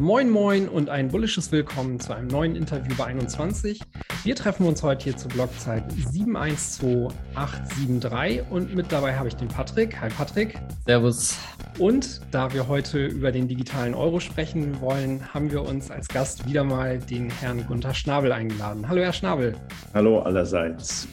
Moin Moin und ein bullisches Willkommen zu einem neuen Interview bei 21. Wir treffen uns heute hier zur Blockzeit 712873 und mit dabei habe ich den Patrick. Hi Patrick. Servus. Und da wir heute über den digitalen Euro sprechen wollen, haben wir uns als Gast wieder mal den Herrn Gunther Schnabel eingeladen. Hallo Herr Schnabel. Hallo allerseits.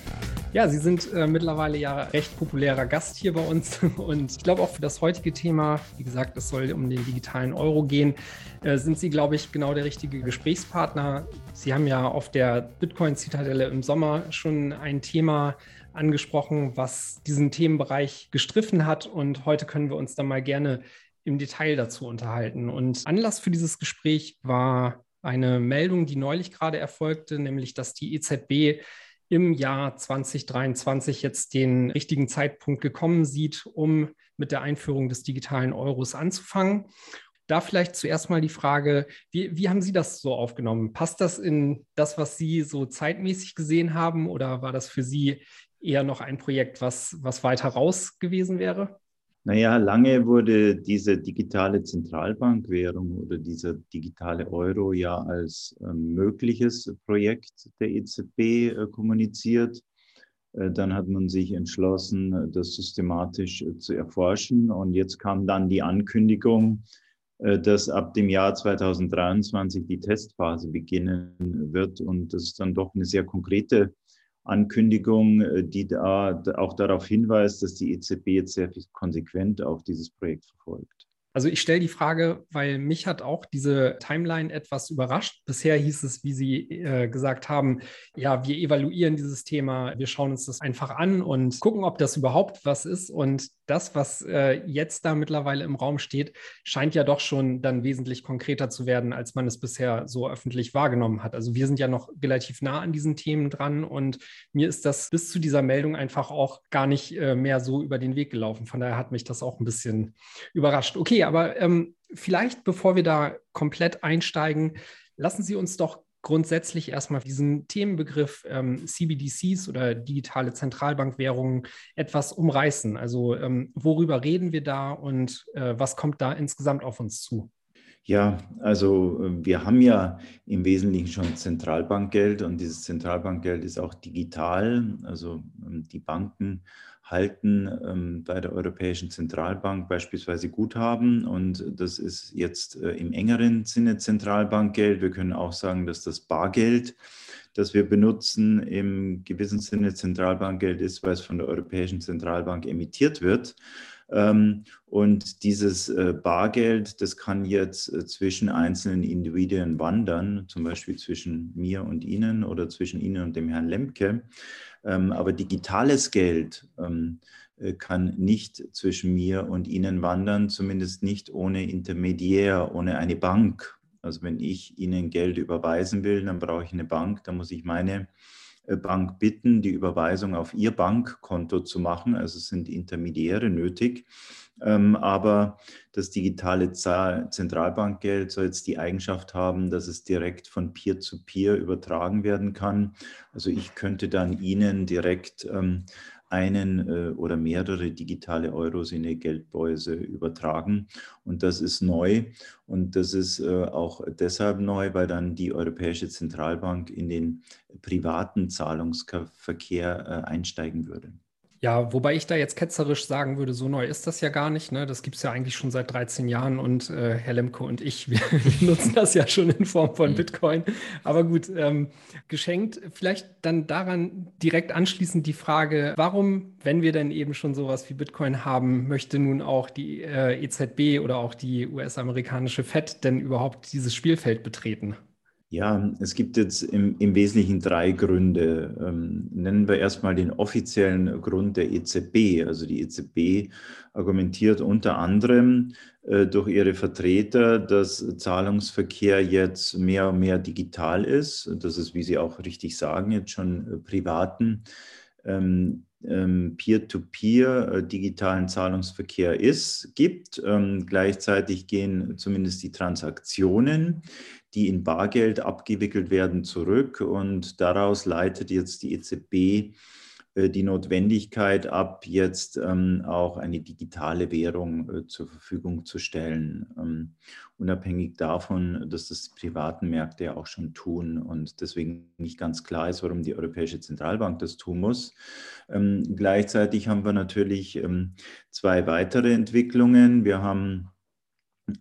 Ja, Sie sind äh, mittlerweile ja recht populärer Gast hier bei uns und ich glaube auch für das heutige Thema, wie gesagt, es soll um den digitalen Euro gehen, äh, sind Sie, glaube ich, genau der richtige Gesprächspartner. Sie haben ja auf der Bitcoin-Zitadelle im Sommer schon ein Thema angesprochen, was diesen Themenbereich gestriffen hat und heute können wir uns dann mal gerne im Detail dazu unterhalten. Und Anlass für dieses Gespräch war eine Meldung, die neulich gerade erfolgte, nämlich dass die EZB im Jahr 2023 jetzt den richtigen Zeitpunkt gekommen sieht, um mit der Einführung des digitalen Euros anzufangen. Da vielleicht zuerst mal die Frage, wie, wie haben Sie das so aufgenommen? Passt das in das, was Sie so zeitmäßig gesehen haben oder war das für Sie eher noch ein Projekt, was, was weiter raus gewesen wäre? Naja, lange wurde diese digitale Zentralbankwährung oder dieser digitale Euro ja als äh, mögliches Projekt der EZB äh, kommuniziert. Äh, dann hat man sich entschlossen, das systematisch äh, zu erforschen. Und jetzt kam dann die Ankündigung, äh, dass ab dem Jahr 2023 die Testphase beginnen wird. Und das ist dann doch eine sehr konkrete Ankündigung, äh, die da auch darauf hinweist, dass die EZB jetzt sehr konsequent auch dieses Projekt verfolgt. Also ich stelle die Frage, weil mich hat auch diese Timeline etwas überrascht. Bisher hieß es, wie Sie äh, gesagt haben, ja, wir evaluieren dieses Thema, wir schauen uns das einfach an und gucken, ob das überhaupt was ist. Und das, was äh, jetzt da mittlerweile im Raum steht, scheint ja doch schon dann wesentlich konkreter zu werden, als man es bisher so öffentlich wahrgenommen hat. Also wir sind ja noch relativ nah an diesen Themen dran und mir ist das bis zu dieser Meldung einfach auch gar nicht äh, mehr so über den Weg gelaufen. Von daher hat mich das auch ein bisschen überrascht. Okay, aber ähm, vielleicht, bevor wir da komplett einsteigen, lassen Sie uns doch grundsätzlich erstmal diesen Themenbegriff ähm, CBDCs oder digitale Zentralbankwährungen etwas umreißen. Also ähm, worüber reden wir da und äh, was kommt da insgesamt auf uns zu? Ja, also äh, wir haben ja im Wesentlichen schon Zentralbankgeld und dieses Zentralbankgeld ist auch digital. Also ähm, die Banken halten ähm, bei der Europäischen Zentralbank beispielsweise Guthaben und das ist jetzt äh, im engeren Sinne Zentralbankgeld. Wir können auch sagen, dass das Bargeld, das wir benutzen, im gewissen Sinne Zentralbankgeld ist, weil es von der Europäischen Zentralbank emittiert wird. Ähm, und dieses äh, Bargeld, das kann jetzt äh, zwischen einzelnen Individuen wandern, zum Beispiel zwischen mir und Ihnen oder zwischen Ihnen und dem Herrn Lemke. Ähm, aber digitales Geld ähm, äh, kann nicht zwischen mir und Ihnen wandern, zumindest nicht ohne Intermediär, ohne eine Bank. Also wenn ich Ihnen Geld überweisen will, dann brauche ich eine Bank, dann muss ich meine Bank bitten, die Überweisung auf ihr Bankkonto zu machen. Also es sind Intermediäre nötig. Ähm, aber das digitale Zentralbankgeld soll jetzt die Eigenschaft haben, dass es direkt von Peer zu Peer übertragen werden kann. Also ich könnte dann Ihnen direkt ähm, einen äh, oder mehrere digitale Euros in eine Geldbörse übertragen. Und das ist neu. Und das ist äh, auch deshalb neu, weil dann die Europäische Zentralbank in den privaten Zahlungsverkehr äh, einsteigen würde. Ja, wobei ich da jetzt ketzerisch sagen würde, so neu ist das ja gar nicht. Ne? Das gibt es ja eigentlich schon seit 13 Jahren und äh, Herr Lemke und ich, wir, wir, nutzen das ja schon in Form von mhm. Bitcoin. Aber gut, ähm, geschenkt. Vielleicht dann daran direkt anschließend die Frage, warum, wenn wir denn eben schon sowas wie Bitcoin haben, möchte nun auch die äh, EZB oder auch die US-amerikanische Fed denn überhaupt dieses Spielfeld betreten? Ja, es gibt jetzt im, im Wesentlichen drei Gründe. Ähm, nennen wir erstmal den offiziellen Grund der EZB. Also die EZB argumentiert unter anderem äh, durch ihre Vertreter, dass Zahlungsverkehr jetzt mehr und mehr digital ist. Das ist, wie Sie auch richtig sagen, jetzt schon äh, privaten ähm, ähm, Peer-to-Peer -peer, äh, digitalen Zahlungsverkehr ist, gibt. Ähm, gleichzeitig gehen zumindest die Transaktionen die in Bargeld abgewickelt werden, zurück. Und daraus leitet jetzt die EZB äh, die Notwendigkeit ab, jetzt ähm, auch eine digitale Währung äh, zur Verfügung zu stellen, ähm, unabhängig davon, dass das die privaten Märkte ja auch schon tun und deswegen nicht ganz klar ist, warum die Europäische Zentralbank das tun muss. Ähm, gleichzeitig haben wir natürlich zwei weitere Entwicklungen. Wir haben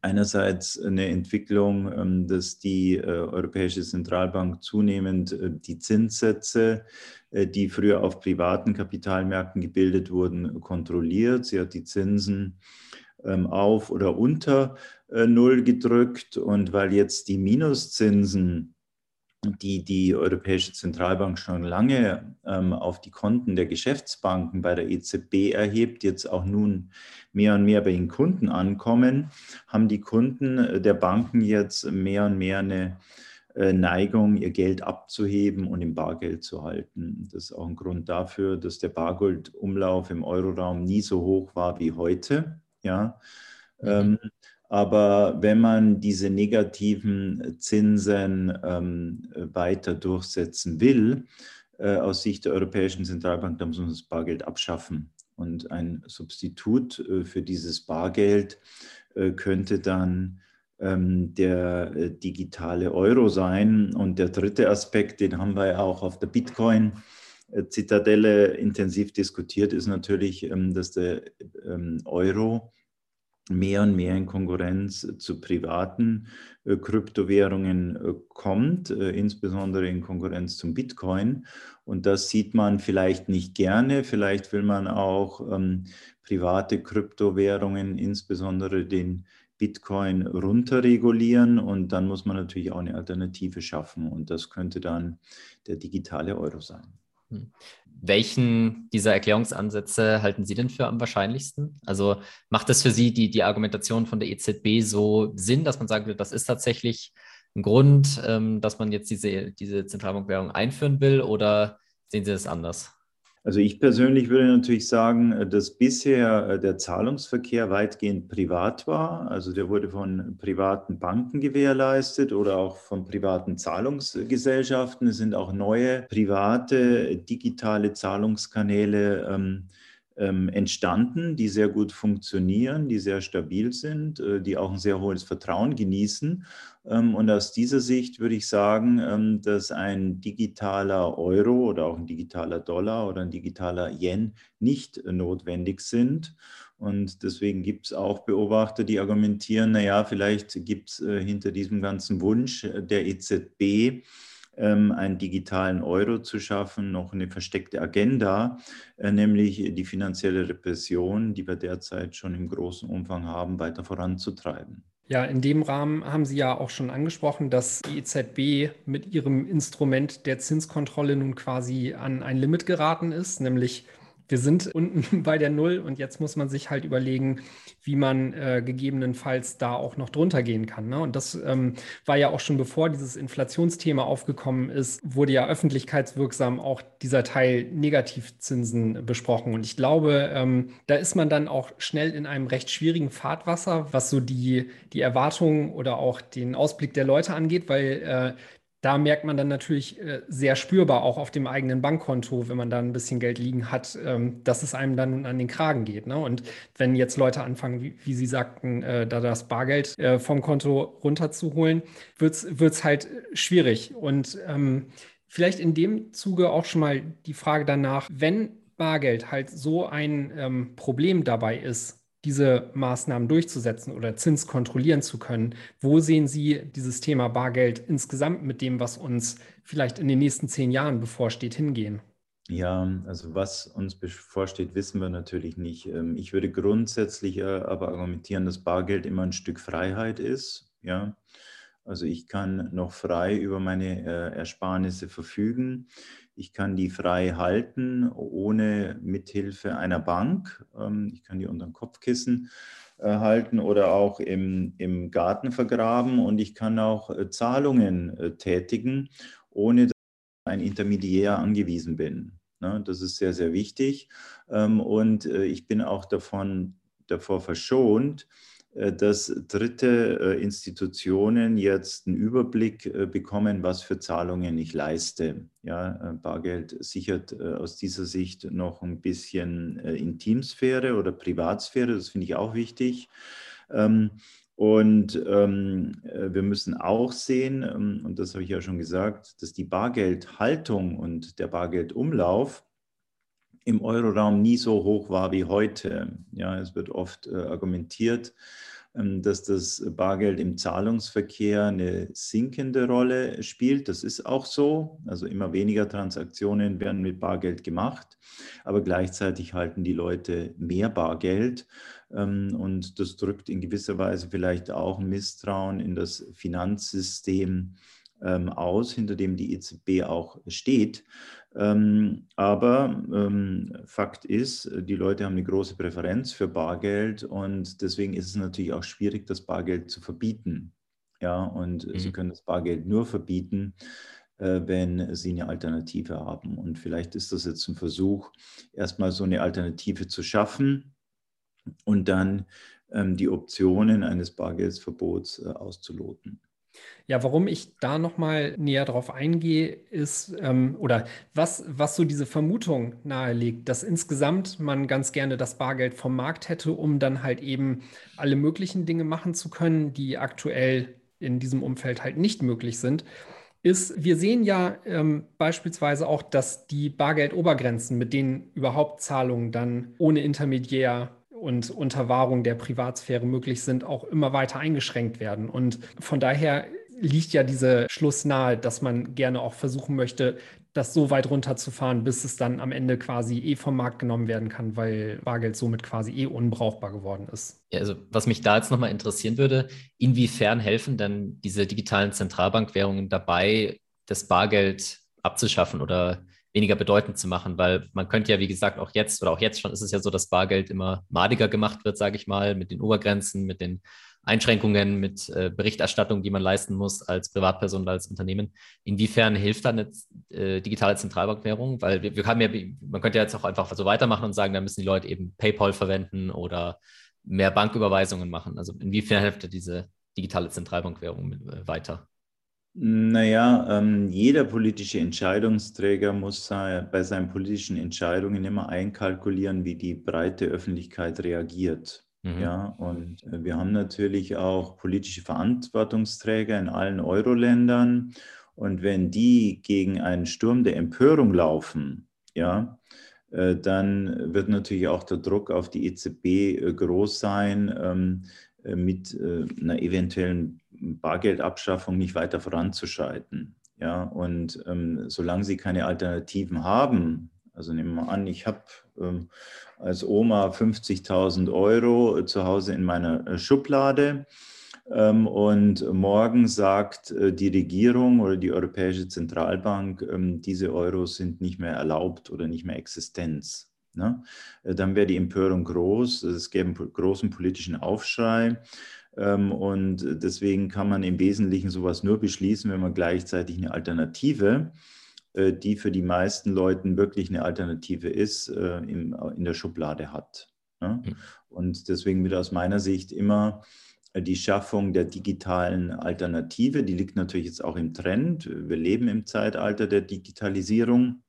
einerseits eine Entwicklung, ähm, dass die äh, Europäische Zentralbank zunehmend äh, die Zinssätze, äh, die früher auf privaten Kapitalmärkten gebildet wurden, kontrolliert. Sie hat die Zinsen ähm, auf oder unter Null gedrückt und weil jetzt die Minuszinsen die die Europäische Zentralbank schon lange ähm, auf die Konten der Geschäftsbanken bei der EZB erhebt, jetzt auch nun mehr und mehr bei den Kunden ankommen, haben die Kunden äh, der Banken jetzt mehr und mehr eine äh, Neigung, ihr Geld abzuheben und im Bargeld zu halten. Das ist auch ein Grund dafür, dass der Bargeldumlauf im Euroraum nie so hoch war wie heute. Ja. Mhm. Ähm, aber wenn man diese negativen Zinsen ähm, weiter durchsetzen will, äh, aus Sicht der Europäischen Zentralbank, dann muss man das Bargeld abschaffen. Und ein Substitut äh, für dieses Bargeld äh, könnte dann ähm, der äh, digitale Euro sein. Und der dritte Aspekt, den haben wir ja auch auf der Bitcoin. Zitadelle intensiv diskutiert, ist natürlich, ähm, dass der ähm, Euro mehr und mehr in Konkurrenz zu privaten äh, Kryptowährungen äh, kommt, äh, insbesondere in Konkurrenz zum Bitcoin. Und das sieht man vielleicht nicht gerne. Vielleicht will man auch ähm, private Kryptowährungen, insbesondere den Bitcoin, runterregulieren. Und dann muss man natürlich auch eine Alternative schaffen. Und das könnte dann der digitale Euro sein. Hm. Welchen dieser Erklärungsansätze halten Sie denn für am wahrscheinlichsten? Also macht es für Sie die, die Argumentation von der EZB so Sinn, dass man will, das ist tatsächlich ein Grund, ähm, dass man jetzt diese, diese Zentralbankwährung einführen will oder sehen Sie das anders? Also ich persönlich würde natürlich sagen, dass bisher äh, der Zahlungsverkehr weitgehend privat war. Also der wurde von privaten Banken gewährleistet oder auch von privaten Zahlungsgesellschaften. Es sind auch neue private digitale Zahlungskanäle ähm, ähm, entstanden, die sehr gut funktionieren, die sehr stabil sind, äh, die auch ein sehr hohes Vertrauen genießen. Ähm, und aus dieser Sicht würde ich sagen, ähm, dass ein digitaler Euro oder auch ein digitaler Dollar oder ein digitaler Yen nicht notwendig sind. Und deswegen gibt es auch Beobachter, die argumentieren, naja, vielleicht gibt es äh, hinter diesem ganzen Wunsch der EZB, einen digitalen Euro zu schaffen, noch eine versteckte Agenda, äh, nämlich die finanzielle Repression, die wir derzeit schon im großen Umfang haben, weiter voranzutreiben. Ja, in dem Rahmen haben Sie ja auch schon angesprochen, dass die EZB mit ihrem Instrument der Zinskontrolle nun quasi an ein Limit geraten ist, nämlich wir sind unten bei der Null und jetzt muss man sich halt überlegen, wie man äh, gegebenenfalls da auch noch drunter gehen kann. Ne? Und das ähm, war ja auch schon bevor dieses Inflationsthema aufgekommen ist, wurde ja öffentlichkeitswirksam auch dieser Teil Negativzinsen besprochen. Und ich glaube, ähm, da ist man dann auch schnell in einem recht schwierigen Fahrtwasser, was so die, die Erwartungen oder auch den Ausblick der Leute angeht, weil äh, da merkt man dann natürlich äh, sehr spürbar auch auf dem eigenen Bankkonto, wenn man da ein bisschen Geld liegen hat, ähm, dass es einem dann an den Kragen geht. Ne? Und wenn jetzt Leute anfangen, wie, wie Sie sagten, äh, da das Bargeld äh, vom Konto runterzuholen, wird es halt schwierig. Und ähm, vielleicht in dem Zuge auch schon mal die Frage danach, wenn Bargeld halt so ein ähm, Problem dabei ist, diese Maßnahmen durchzusetzen oder Zins kontrollieren zu können. Wo sehen Sie dieses Thema Bargeld insgesamt mit dem, was uns vielleicht in den nächsten zehn Jahren bevorsteht, hingehen? Ja, also was uns bevorsteht, wissen wir natürlich nicht. Ähm, ich würde grundsätzlich äh, aber argumentieren, dass Bargeld immer ein Stück Freiheit ist. Ja, also ich kann noch frei über meine äh, Ersparnisse verfügen. Ich kann die frei halten, ohne Mithilfe einer Bank. Ähm, ich kann die unter dem Kopfkissen äh, halten oder auch im, im Garten vergraben und ich kann auch äh, Zahlungen äh, tätigen, ohne dass ich ein Intermediär angewiesen bin. Ne, das ist sehr, sehr wichtig. Ähm, und ich bin auch davon, davor verschont, dass dritte Institutionen jetzt einen Überblick bekommen, was für Zahlungen ich leiste. Ja, Bargeld sichert aus dieser Sicht noch ein bisschen Intimsphäre oder Privatsphäre, das finde ich auch wichtig. Ähm, und ähm, äh, wir müssen auch sehen, ähm, und das habe ich ja schon gesagt, dass die Bargeldhaltung und der Bargeldumlauf im Euroraum nie so hoch war wie heute. Ja, es wird oft äh, argumentiert, ähm, dass das Bargeld im Zahlungsverkehr eine sinkende Rolle spielt. Das ist auch so. Also immer weniger Transaktionen werden mit Bargeld gemacht, aber gleichzeitig halten die Leute mehr Bargeld. Ähm, und das drückt in gewisser Weise vielleicht auch Misstrauen in das Finanzsystem ähm, aus, hinter dem die EZB auch steht. Ähm, aber Fakt ist, die Leute haben eine große Präferenz für Bargeld und deswegen ist es natürlich auch schwierig, das Bargeld zu verbieten. Ja, und mhm. sie können das Bargeld nur verbieten, äh, wenn sie eine Alternative haben. Und vielleicht ist das jetzt ein Versuch, erstmal so eine Alternative zu schaffen und dann ähm, die Optionen eines Bargeldsverbots äh, auszuloten. Ja, warum ich da nochmal näher drauf eingehe, ist, ähm, oder was, was so diese Vermutung nahelegt, dass insgesamt man ganz gerne das Bargeld vom Markt hätte, um dann halt eben alle möglichen Dinge machen zu können, die aktuell in diesem Umfeld halt nicht möglich sind, ist, wir sehen ja ähm, beispielsweise auch, dass die Bargeldobergrenzen, mit denen überhaupt Zahlungen dann ohne Intermediär und unter Wahrung der Privatsphäre möglich sind, auch immer weiter eingeschränkt werden. Und von daher liegt ja dieser Schluss nahe, dass man gerne auch versuchen möchte, das so weit runterzufahren, bis es dann am Ende quasi eh vom Markt genommen werden kann, weil Bargeld somit quasi eh unbrauchbar geworden ist. Ja, also was mich da jetzt nochmal interessieren würde, inwiefern helfen dann diese digitalen Zentralbankwährungen dabei, das Bargeld abzuschaffen oder weniger bedeutend zu machen, weil man könnte ja, wie gesagt, auch jetzt oder auch jetzt schon ist es ja so, dass Bargeld immer madiger gemacht wird, sage ich mal, mit den Obergrenzen, mit den Einschränkungen, mit äh, Berichterstattung, die man leisten muss als Privatperson oder als Unternehmen. Inwiefern hilft da eine äh, digitale Zentralbankwährung? Weil wir, wir haben ja, man könnte ja jetzt auch einfach so weitermachen und sagen, da müssen die Leute eben PayPal verwenden oder mehr Banküberweisungen machen. Also inwiefern hilft diese digitale Zentralbankwährung äh, weiter? Naja, ähm, jeder politische Entscheidungsträger muss bei seinen politischen Entscheidungen immer einkalkulieren, wie die breite Öffentlichkeit reagiert. Mhm. Ja, und äh, wir haben natürlich auch politische Verantwortungsträger in allen Euro-Ländern. Und wenn die gegen einen Sturm der Empörung laufen, ja, äh, dann wird natürlich auch der Druck auf die EZB äh, groß sein, ähm, mit einer eventuellen Bargeldabschaffung nicht weiter voranzuschreiten. Ja, und ähm, solange sie keine Alternativen haben, also nehmen wir an, ich habe ähm, als Oma 50.000 Euro zu Hause in meiner äh, Schublade ähm, und morgen sagt äh, die Regierung oder die Europäische Zentralbank, ähm, diese Euros sind nicht mehr erlaubt oder nicht mehr Existenz. Ne? Äh, dann wäre die Empörung groß, es gäbe einen großen politischen Aufschrei. Ähm, und deswegen kann man im Wesentlichen sowas nur beschließen, wenn man gleichzeitig eine Alternative, äh, die für die meisten Leuten wirklich eine Alternative ist, äh, in der Schublade hat. Mhm. Und deswegen wird aus meiner Sicht immer die Schaffung der digitalen Alternative, die liegt natürlich jetzt auch im Trend. Wir leben im Zeitalter der Digitalisierung.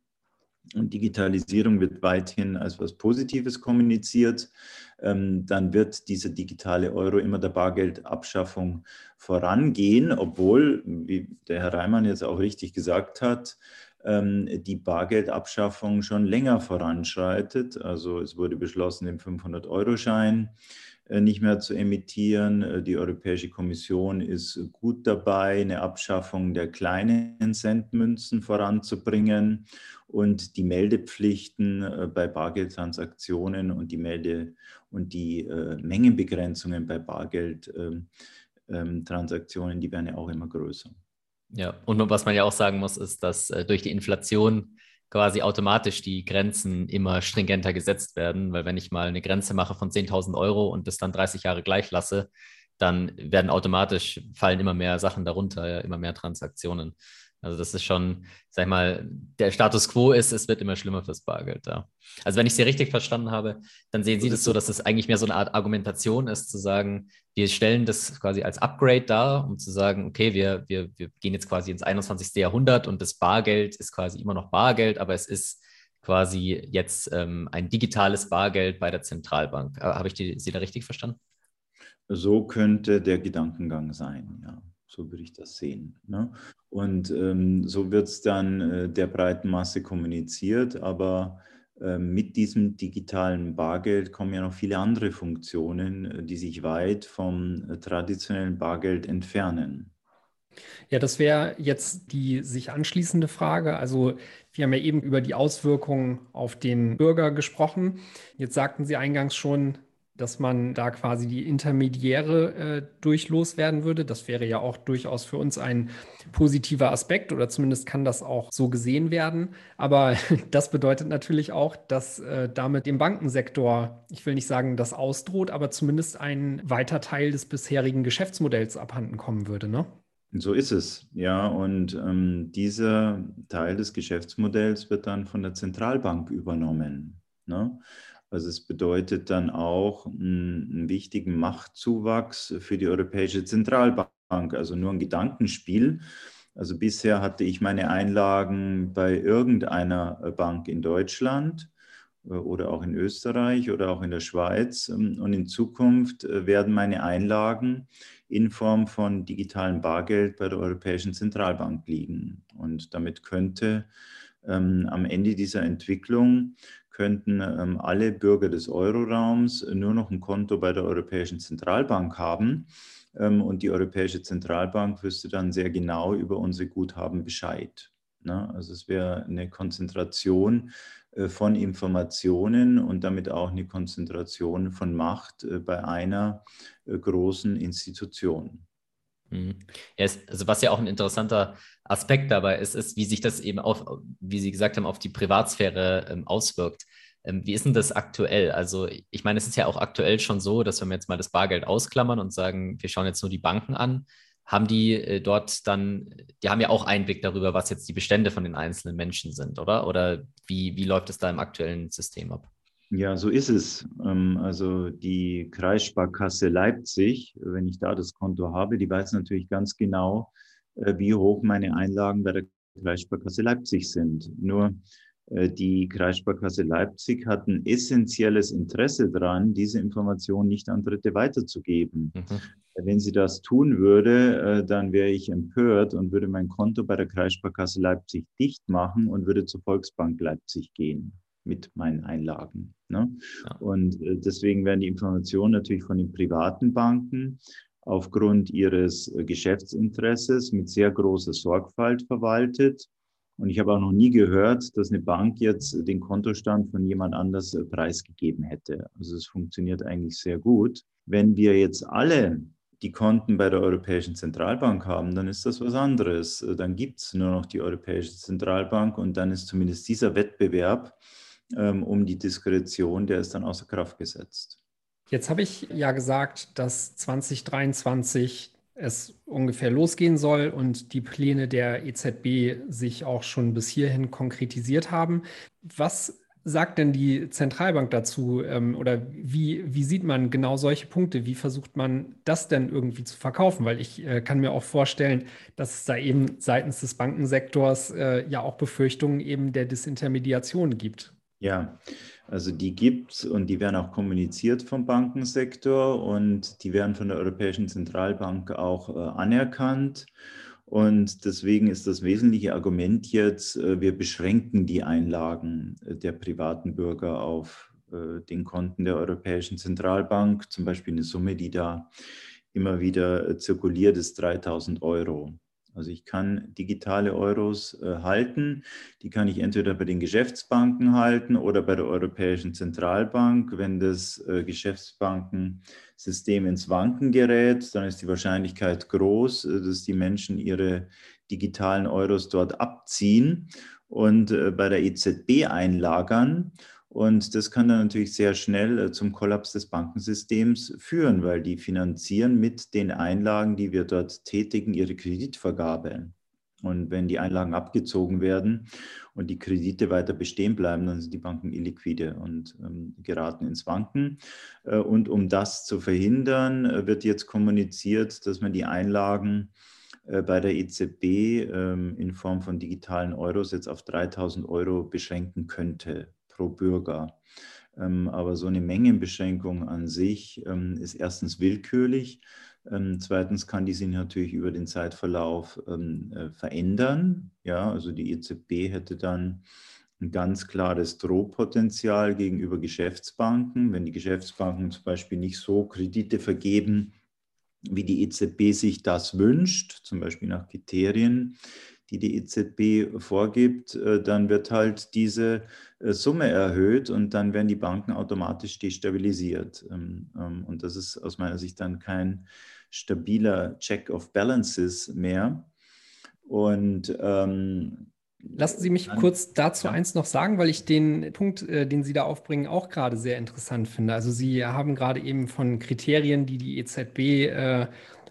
Und Digitalisierung wird weithin als was Positives kommuniziert. Ähm, dann wird dieser digitale Euro immer der Bargeldabschaffung vorangehen, obwohl, wie der Herr Reimann jetzt auch richtig gesagt hat, ähm, die Bargeldabschaffung schon länger voranschreitet. Also es wurde beschlossen, den 500-Euro-Schein äh, nicht mehr zu emittieren. Äh, die Europäische Kommission ist gut dabei, eine Abschaffung der kleinen Centmünzen voranzubringen und die Meldepflichten äh, bei Bargeldtransaktionen und die Melde- und die äh, Mengenbegrenzungen bei Bargeldtransaktionen, ähm, die werden ja auch immer größer. Ja, und was man ja auch sagen muss, ist, dass äh, durch die Inflation quasi automatisch die Grenzen immer stringenter gesetzt werden, weil wenn ich mal eine Grenze mache von 10.000 Euro und das dann 30 Jahre gleich lasse, dann werden automatisch fallen immer mehr Sachen darunter, ja, immer mehr Transaktionen. Also das ist schon, sag ich mal, der Status quo ist, es wird immer schlimmer fürs Bargeld. Ja. Also wenn ich Sie richtig verstanden habe, dann sehen Sie das so, dass es eigentlich mehr so eine Art Argumentation ist, zu sagen, wir stellen das quasi als Upgrade dar, um zu sagen, okay, wir, wir, wir gehen jetzt quasi ins 21. Jahrhundert und das Bargeld ist quasi immer noch Bargeld, aber es ist quasi jetzt ähm, ein digitales Bargeld bei der Zentralbank. Äh, habe ich die, Sie da richtig verstanden? So könnte der Gedankengang sein, ja. So würde ich das sehen. Ne? Und ähm, so wird es dann äh, der breiten Masse kommuniziert, aber äh, mit diesem digitalen Bargeld kommen ja noch viele andere Funktionen, äh, die sich weit vom äh, traditionellen Bargeld entfernen. Ja, das wäre jetzt die sich anschließende Frage. Also wir haben ja eben über die Auswirkungen auf den Bürger gesprochen. Jetzt sagten Sie eingangs schon, dass man da quasi die Intermediäre äh, durch loswerden würde. Das wäre ja auch durchaus für uns ein positiver Aspekt oder zumindest kann das auch so gesehen werden. Aber das bedeutet natürlich auch, dass äh, damit dem Bankensektor, ich will nicht sagen, das ausdroht, aber zumindest ein weiter Teil des bisherigen Geschäftsmodells abhanden kommen würde. Ne? So ist es, ja. Und ähm, dieser Teil des Geschäftsmodells wird dann von der Zentralbank übernommen. Ne? Also es bedeutet dann auch einen, wichtigen Machtzuwachs für die Europäische Zentralbank. Also nur ein Gedankenspiel. Also bisher hatte ich meine Einlagen bei irgendeiner Bank in Deutschland äh, oder auch in Österreich oder auch in der Schweiz. Und in Zukunft äh, werden meine Einlagen in Form von digitalem Bargeld bei der Europäischen Zentralbank liegen. Und damit könnte ähm, am Ende dieser Entwicklung könnten ähm, alle Bürger des Euroraums nur noch ein Konto bei der Europäischen Zentralbank haben. Ähm, und die Europäische Zentralbank wüsste dann sehr genau über unsere Guthaben Bescheid. Ne? Also es wäre eine Konzentration äh, von Informationen und damit auch eine Konzentration von Macht äh, bei einer äh, großen Institution. Mhm. Ja, also was ja auch ein interessanter Aspekt dabei ist, ist, wie sich das eben auf, wie Sie gesagt haben, auf die Privatsphäre ähm, auswirkt. Ähm, wie ist denn das aktuell? Also ich meine, es ist ja auch aktuell schon so, dass wenn wir jetzt mal das Bargeld ausklammern und sagen, wir schauen jetzt nur die Banken an, haben die äh, dort dann, die haben ja auch Einblick darüber, was jetzt die Bestände von den einzelnen Menschen sind, oder? Oder wie, wie läuft es da im aktuellen System ab? Ja, so ist es. Ähm, also die Kreissparkasse Leipzig, wenn ich da das Konto habe, die weiß natürlich ganz genau, äh, wie hoch meine Einlagen bei der Kreissparkasse Leipzig sind. Nur äh, die Kreissparkasse Leipzig hat ein essentielles Interesse daran, diese Information nicht an Dritte weiterzugeben. Mhm. Wenn sie das tun würde, äh, dann wäre ich empört und würde mein Konto bei der Kreissparkasse Leipzig dicht machen und würde zur Volksbank Leipzig gehen mit meinen Einlagen. Ne? Ja. Und äh, deswegen werden die Informationen natürlich von den privaten Banken aufgrund ihres Geschäftsinteresses mit sehr großer Sorgfalt verwaltet. Und ich habe auch noch nie gehört, dass eine Bank jetzt den Kontostand von jemand anders preisgegeben hätte. Also es funktioniert eigentlich sehr gut. Wenn wir jetzt alle die Konten bei der Europäischen Zentralbank haben, dann ist das was anderes. Dann gibt es nur noch die Europäische Zentralbank und dann ist zumindest dieser Wettbewerb um die Diskretion, der ist dann außer Kraft gesetzt. Jetzt habe ich ja gesagt, dass 2023 es ungefähr losgehen soll und die Pläne der EZB sich auch schon bis hierhin konkretisiert haben. Was sagt denn die Zentralbank dazu? Ähm, oder wie, wie sieht man genau solche Punkte? Wie versucht man das denn irgendwie zu verkaufen? Weil ich äh, kann mir auch vorstellen, dass es da eben seitens des Bankensektors äh, ja auch Befürchtungen eben der Disintermediation gibt. Ja, also die gibt es und die werden auch kommuniziert vom Bankensektor und die werden von der Europäischen Zentralbank auch äh, anerkannt. Und deswegen ist das wesentliche Argument jetzt, äh, wir beschränken die Einlagen äh, der privaten Bürger auf äh, den Konten der Europäischen Zentralbank. Zum Beispiel eine Summe, die da immer wieder zirkuliert, ist 3000 Euro. Also ich kann digitale Euros äh, halten. Die kann ich entweder bei den Geschäftsbanken halten oder bei der Europäischen Zentralbank. Wenn das äh, Geschäftsbankensystem ins Wanken gerät, dann ist die Wahrscheinlichkeit groß, äh, dass die Menschen ihre digitalen Euros dort abziehen und äh, bei der EZB einlagern. Und das kann dann natürlich sehr schnell äh, zum Kollaps des Bankensystems führen, weil die finanzieren mit den Einlagen, die wir dort tätigen, ihre Kreditvergabe. Und wenn die Einlagen abgezogen werden und die Kredite weiter bestehen bleiben, dann sind die Banken illiquide und ähm, geraten ins Wanken. Äh, und um das zu verhindern, äh, wird jetzt kommuniziert, dass man die Einlagen äh, bei der EZB ähm, in Form von digitalen Euros jetzt auf 3000 Euro beschränken könnte pro Bürger. Ähm, aber so eine Mengenbeschränkung an sich ähm, ist erstens willkürlich ähm, zweitens kann die sich natürlich über den Zeitverlauf äh, verändern. Ja, also die EZB hätte dann ein ganz klares Drohpotenzial gegenüber Geschäftsbanken. Wenn die Geschäftsbanken zum Beispiel nicht so Kredite vergeben, wie die EZB sich das wünscht, zum Beispiel nach Kriterien, die die EZB vorgibt, äh, dann wird halt diese äh, Summe erhöht und dann werden die Banken automatisch destabilisiert. Ähm, ähm, und das ist aus meiner Sicht dann kein stabiler Check of Balances mehr. Und ähm, Lassen Sie mich kurz dazu eins noch sagen, weil ich den Punkt, äh, den Sie da aufbringen, auch gerade sehr interessant finde. Also Sie haben gerade eben von Kriterien, die die EZB äh,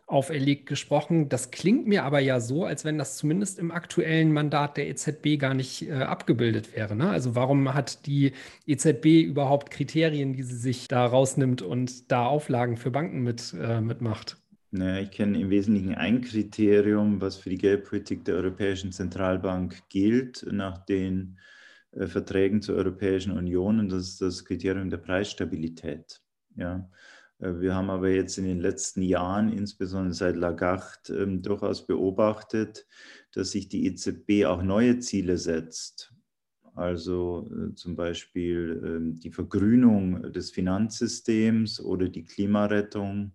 auferlegt gesprochen. Das klingt mir aber ja so, als wenn das zumindest im aktuellen Mandat der EZB gar nicht äh, abgebildet wäre. Ne? Also warum hat die EZB überhaupt Kriterien, die sie sich da rausnimmt und da Auflagen für Banken mit, äh, mitmacht? Naja, ich kenne im Wesentlichen ein Kriterium, was für die Geldpolitik der Europäischen Zentralbank gilt, nach den äh, Verträgen zur Europäischen Union, und das ist das Kriterium der Preisstabilität. Ja. Äh, wir haben aber jetzt in den letzten Jahren, insbesondere seit Lagarde, ähm, durchaus beobachtet, dass sich die EZB auch neue Ziele setzt. Also äh, zum Beispiel ähm, die Vergrünung des Finanzsystems oder die Klimarettung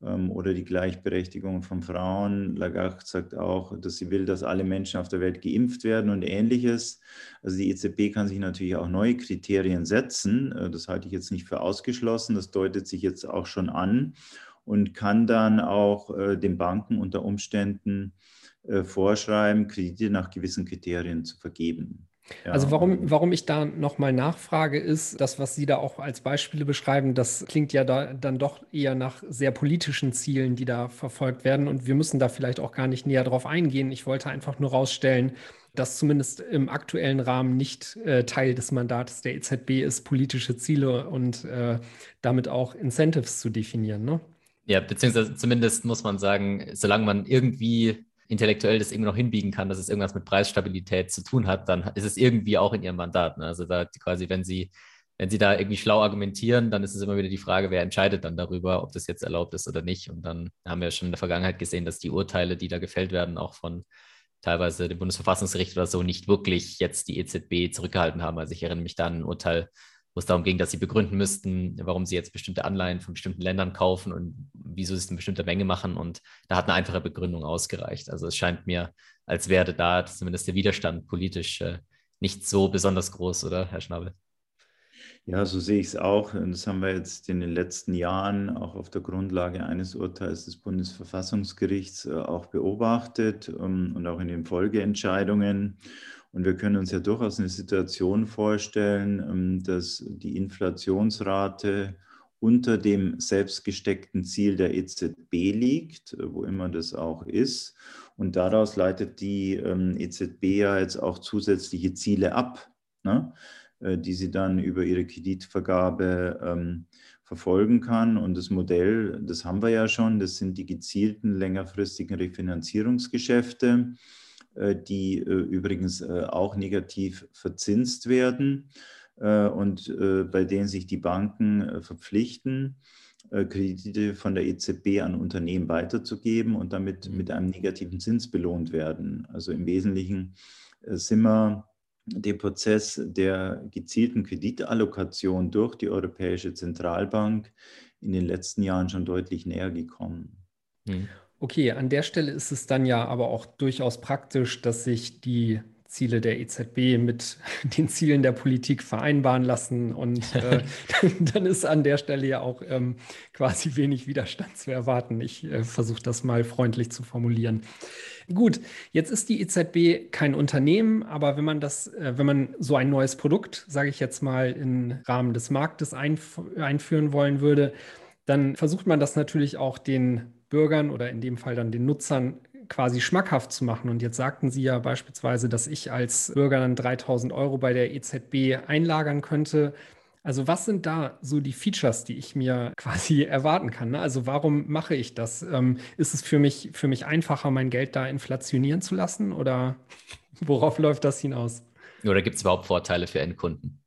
oder die Gleichberechtigung von Frauen. Lagarde sagt auch, dass sie will, dass alle Menschen auf der Welt geimpft werden und ähnliches. Also die EZB kann sich natürlich auch neue Kriterien setzen. Äh, das halte ich jetzt nicht für ausgeschlossen. Das deutet sich jetzt auch schon an und kann dann auch äh, den Banken unter Umständen äh, vorschreiben, Kredite nach gewissen Kriterien zu vergeben. Ja. Also warum, warum ich da nochmal nachfrage, ist, das, was Sie da auch als Beispiele beschreiben, das klingt ja da, dann doch eher nach sehr politischen Zielen, die da verfolgt werden. Und wir müssen da vielleicht auch gar nicht näher drauf eingehen. Ich wollte einfach nur rausstellen, dass zumindest im aktuellen Rahmen nicht äh, Teil des Mandates der EZB ist, politische Ziele und äh, damit auch Incentives zu definieren. Ne? Ja, beziehungsweise zumindest muss man sagen, solange man irgendwie intellektuell das irgendwie noch hinbiegen kann, dass es irgendwas mit Preisstabilität zu tun hat, dann ist es irgendwie auch in ihrem Mandat. Ne? Also da quasi, wenn sie, wenn sie da irgendwie schlau argumentieren, dann ist es immer wieder die Frage, wer entscheidet dann darüber, ob das jetzt erlaubt ist oder nicht. Und dann haben wir schon in der Vergangenheit gesehen, dass die Urteile, die da gefällt werden, auch von teilweise dem Bundesverfassungsgericht oder so, nicht wirklich jetzt die EZB zurückgehalten haben. Also ich erinnere mich da an ein Urteil wo es darum ging, dass sie begründen müssten, warum sie jetzt bestimmte Anleihen von bestimmten Ländern kaufen und wieso sie es in bestimmter Menge machen. Und da hat eine einfache Begründung ausgereicht. Also es scheint mir, als wäre da zumindest der Widerstand politisch äh, nicht so besonders groß, oder, Herr Schnabel? Ja, so sehe ich es auch. Und das haben wir jetzt in den letzten Jahren auch auf der Grundlage eines Urteils des Bundesverfassungsgerichts äh, auch beobachtet ähm, und auch in den Folgeentscheidungen. Und wir können uns ja durchaus eine Situation vorstellen, ähm, dass die Inflationsrate unter dem selbstgesteckten Ziel der EZB liegt, äh, wo immer das auch ist. Und daraus leitet die ähm, EZB ja jetzt auch zusätzliche Ziele ab, ne, äh, die sie dann über ihre Kreditvergabe ähm, verfolgen kann. Und das Modell, das haben wir ja schon, das sind die gezielten längerfristigen Refinanzierungsgeschäfte. Äh, die äh, übrigens äh, auch negativ verzinst werden und bei denen sich die Banken verpflichten, Kredite von der EZB an Unternehmen weiterzugeben und damit mhm. mit einem negativen Zins belohnt werden. Also im Wesentlichen sind wir dem Prozess der gezielten Kreditallokation durch die Europäische Zentralbank in den letzten Jahren schon deutlich näher gekommen. Mhm. Okay, an der Stelle ist es dann ja aber auch durchaus praktisch, dass sich die Ziele der EZB mit den Zielen der Politik vereinbaren lassen. Und äh, dann ist an der Stelle ja auch ähm, quasi wenig Widerstand zu erwarten. Ich äh, versuche das mal freundlich zu formulieren. Gut, jetzt ist die EZB kein Unternehmen, aber wenn man das, äh, wenn man so ein neues Produkt, sage ich jetzt mal, im Rahmen des Marktes einf einführen wollen würde, dann versucht man das natürlich auch den Bürgern oder in dem Fall dann den Nutzern quasi schmackhaft zu machen. Und jetzt sagten Sie ja beispielsweise, dass ich als Bürger dann 3000 Euro bei der EZB einlagern könnte. Also was sind da so die Features, die ich mir quasi erwarten kann? Ne? Also warum mache ich das? Ähm, ist es für mich, für mich einfacher, mein Geld da inflationieren zu lassen oder worauf läuft das hinaus? Oder gibt es überhaupt Vorteile für Endkunden?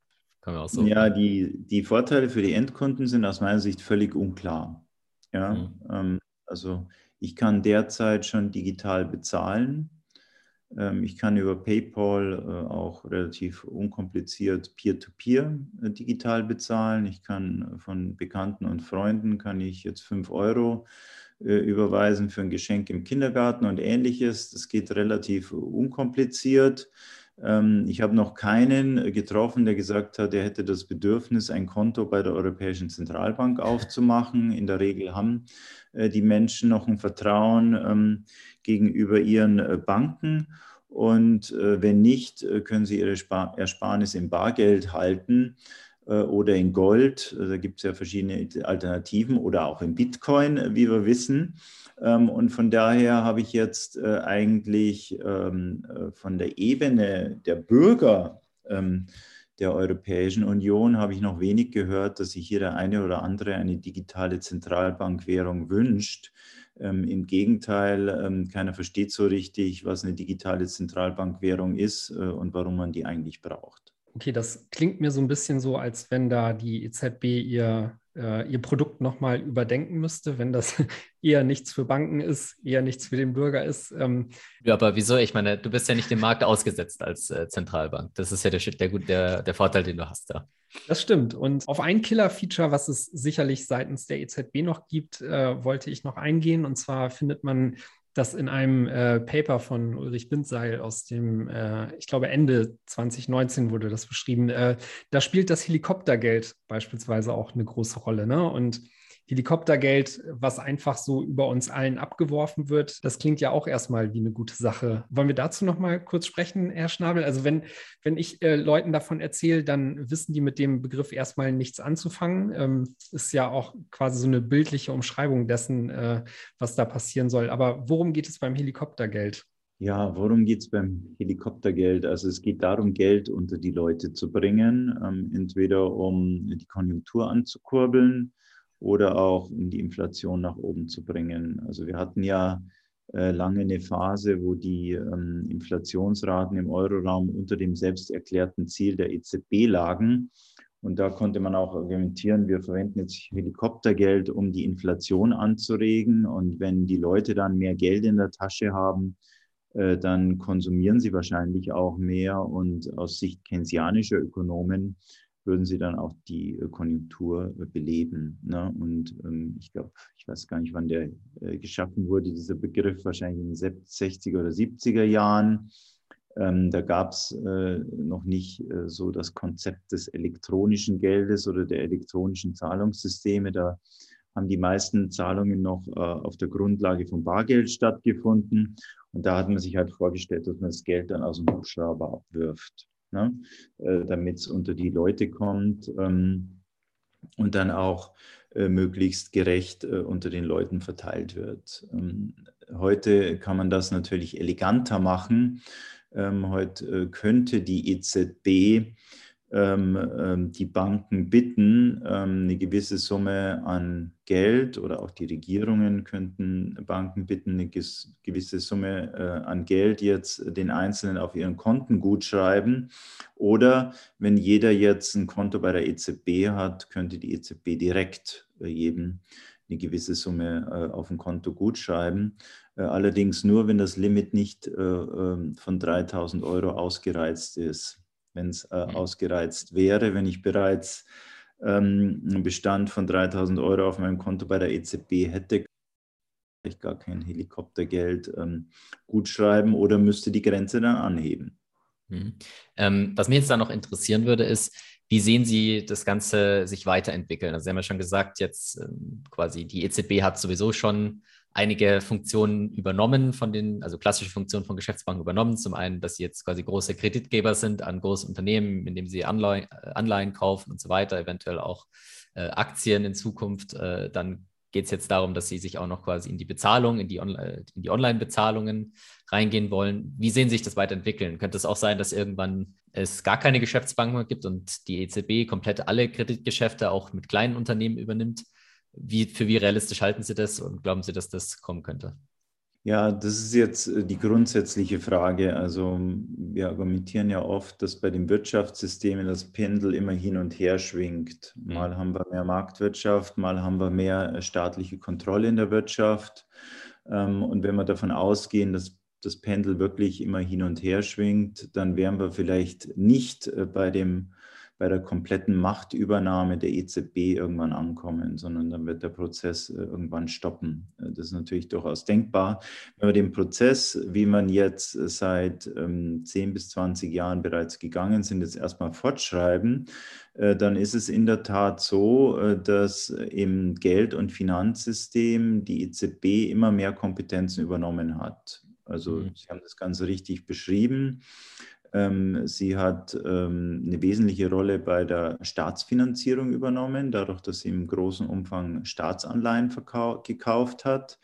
So ja, die, die Vorteile für die Endkunden sind aus meiner Sicht völlig unklar. Ja, mhm. ähm, also ich kann derzeit schon digital bezahlen. Ähm, ich kann über PayPal äh, auch relativ unkompliziert Peer-to-Peer -peer äh, digital bezahlen. Ich kann von Bekannten und Freunden kann ich jetzt 5 Euro äh, überweisen für ein Geschenk im Kindergarten und ähnliches. Das geht relativ unkompliziert. Ähm, ich habe noch keinen getroffen, der gesagt hat, er hätte das Bedürfnis, ein Konto bei der Europäischen Zentralbank aufzumachen. In der Regel haben die Menschen noch ein Vertrauen ähm, gegenüber ihren äh, Banken. Und äh, wenn nicht, äh, können sie ihre Ersparnis in Bargeld halten oder in Gold. Da gibt es ja verschiedene Alternativen oder auch in Bitcoin, wie wir wissen. Ähm, und von daher habe ich jetzt eigentlich ähm, von der Ebene der Bürger ähm, der Europäischen Union habe ich noch wenig gehört, dass sich hier der eine oder andere eine digitale Zentralbankwährung wünscht. Ähm, Im Gegenteil, ähm, keiner versteht so richtig, was eine digitale Zentralbankwährung ist äh, und warum man die eigentlich braucht. Okay, das klingt mir so ein bisschen so, als wenn da die EZB ihr äh, ihr Produkt nochmal überdenken müsste, wenn das eher nichts für Banken ist, eher nichts für den Bürger ist. Ähm, ja, aber wieso? Ich meine, du bist ja nicht dem Markt ausgesetzt als äh, Zentralbank. Das ist ja der, der, der, der Vorteil, den du hast da. Das stimmt. Und auf ein Killer-Feature, was es sicherlich seitens der EZB noch gibt, äh, wollte ich noch eingehen. Und zwar findet man das in einem äh, Paper von Ulrich Bindseil aus dem, äh, ich glaube, Ende 2019 wurde das beschrieben. Äh, da spielt das Helikoptergeld beispielsweise auch eine große Rolle. Ne? Und Helikoptergeld, was einfach so über uns allen abgeworfen wird, das klingt ja auch erstmal wie eine gute Sache. Wollen wir dazu noch mal kurz sprechen, Herr Schnabel? Also wenn, wenn ich äh, Leuten davon erzähle, dann wissen die mit dem Begriff erstmal nichts anzufangen. Ähm, ist ja auch quasi so eine bildliche Umschreibung dessen, äh, was da passieren soll. Aber worum geht es beim Helikoptergeld? Ja, worum geht es beim Helikoptergeld? Also es geht darum, Geld unter die Leute zu bringen, ähm, entweder um die Konjunktur anzukurbeln, oder auch um die Inflation nach oben zu bringen. Also wir hatten ja äh, lange eine Phase, wo die ähm, Inflationsraten im Euroraum unter dem selbst erklärten Ziel der EZB lagen. Und da konnte man auch argumentieren, wir verwenden jetzt Helikoptergeld, um die Inflation anzuregen. Und wenn die Leute dann mehr Geld in der Tasche haben, äh, dann konsumieren sie wahrscheinlich auch mehr. Und aus Sicht keynesianischer Ökonomen würden sie dann auch die äh, Konjunktur äh, beleben. Ne? Und ähm, ich glaube, ich weiß gar nicht, wann der äh, geschaffen wurde, dieser Begriff, wahrscheinlich in den 60er oder 70er Jahren. Ähm, da gab es äh, noch nicht äh, so das Konzept des elektronischen Geldes oder der elektronischen Zahlungssysteme. Da haben die meisten Zahlungen noch äh, auf der Grundlage von Bargeld stattgefunden. Und da hat man sich halt vorgestellt, dass man das Geld dann aus dem Hubschrauber abwirft ne? äh, damit es unter die Leute kommt ähm, und dann auch äh, möglichst gerecht äh, unter den Leuten verteilt wird. Ähm, heute kann man das natürlich eleganter machen. Ähm, heute äh, könnte die EZB die Banken bitten, ähm, eine gewisse Summe an Geld oder auch die Regierungen könnten Banken bitten, eine gewisse Summe äh, an Geld jetzt den Einzelnen auf ihren Konten gutschreiben. Oder wenn jeder jetzt ein Konto bei der EZB hat, könnte die EZB direkt äh, jedem eine gewisse Summe äh, auf ein Konto gutschreiben. allerdings nur, wenn das Limit nicht ähm, von 3000 Euro ausgereizt ist wenn es äh, mhm. ausgereizt wäre. Wenn ich bereits ähm, einen Bestand von 3000 Euro auf meinem Konto bei der EZB hätte, ich gar kein Helikoptergeld ähm, gut schreiben oder müsste die Grenze dann anheben. Mhm. Ähm, was mich jetzt da noch interessieren würde, ist, wie sehen Sie das Ganze sich weiterentwickeln? Also Sie haben ja schon gesagt, jetzt ähm, quasi die EZB hat sowieso schon einige Funktionen übernommen von den, also klassische Funktionen von Geschäftsbanken übernommen. Zum einen, dass sie jetzt quasi große Kreditgeber sind an große Unternehmen, indem sie Anleihen, äh, Anleihen kaufen und so weiter, eventuell auch äh, Aktien in Zukunft äh, dann geht es jetzt darum, dass Sie sich auch noch quasi in die Bezahlung, in die, Onla die Online-Bezahlungen reingehen wollen. Wie sehen sich das weiterentwickeln? Könnte es auch sein, dass irgendwann es gar keine Geschäftsbank mehr gibt und die EZB komplett alle Kreditgeschäfte auch mit kleinen Unternehmen übernimmt? Wie, für wie realistisch halten Sie das und glauben Sie, dass das kommen könnte? Ja, das ist jetzt äh, die grundsätzliche Frage. Also wir argumentieren ja oft, dass bei den Wirtschaftssystemen das Pendel immer hin und her schwingt. Mhm. Mal haben wir mehr Marktwirtschaft, mal haben wir mehr äh, staatliche Kontrolle in der Wirtschaft. Ähm, und wenn wir davon ausgehen, dass das Pendel wirklich immer hin und her schwingt, dann wären wir vielleicht nicht äh, bei dem bei der kompletten Machtübernahme der EZB irgendwann ankommen, sondern dann wird der Prozess äh, irgendwann stoppen. Äh, das ist natürlich durchaus denkbar. Wenn wir den Prozess, wie man jetzt seit 10 ähm, bis 20 Jahren bereits gegangen sind, jetzt erstmal fortschreiben, äh, dann ist es in der Tat so, dass im Geld- und Finanzsystem die EZB immer mehr Kompetenzen übernommen hat. Also mhm. Sie haben das Ganze richtig beschrieben. Ähm, sie hat ähm, eine wesentliche Rolle bei der Staatsfinanzierung übernommen, dadurch, dass sie im großen Umfang Staatsanleihen gekauft hat.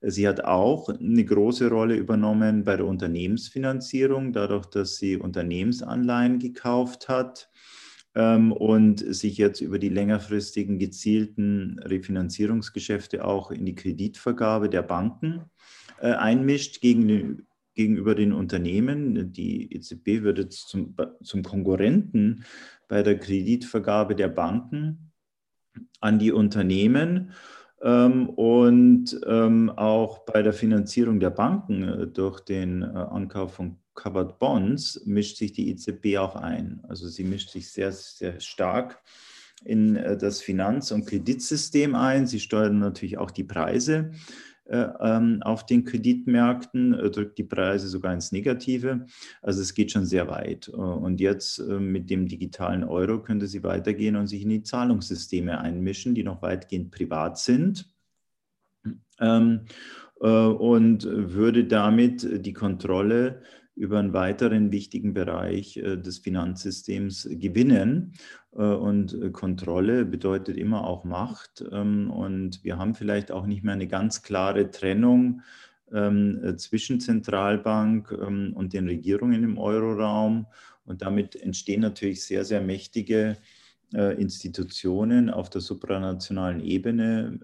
Sie hat auch eine große Rolle übernommen bei der Unternehmensfinanzierung, dadurch, dass sie Unternehmensanleihen gekauft hat ähm, und sich jetzt über die längerfristigen gezielten Refinanzierungsgeschäfte auch in die Kreditvergabe der Banken äh, einmischt gegen gegenüber den Unternehmen. Die EZB wird jetzt zum, zum Konkurrenten bei der Kreditvergabe der Banken an die Unternehmen ähm, und ähm, auch bei der Finanzierung der Banken äh, durch den äh, Ankauf von Covered Bonds mischt sich die EZB auch ein. Also sie mischt sich sehr, sehr stark in äh, das Finanz- und Kreditsystem ein. Sie steuern natürlich auch die Preise. Äh, ähm, auf den Kreditmärkten, äh, drückt die Preise sogar ins Negative. Also es geht schon sehr weit. Äh, und jetzt mit dem digitalen Euro könnte sie weitergehen und sich in die Zahlungssysteme einmischen, die noch weitgehend privat sind. Ähm, und würde damit die Kontrolle über einen weiteren wichtigen Bereich äh, des Finanzsystems gewinnen. Äh, und äh, Kontrolle bedeutet immer auch Macht. Ähm, und wir haben vielleicht auch nicht mehr eine ganz klare Trennung ähm, zwischen Zentralbank ähm, und den Regierungen im Euroraum. Und damit entstehen natürlich sehr, sehr mächtige Institutionen auf der supranationalen Ebene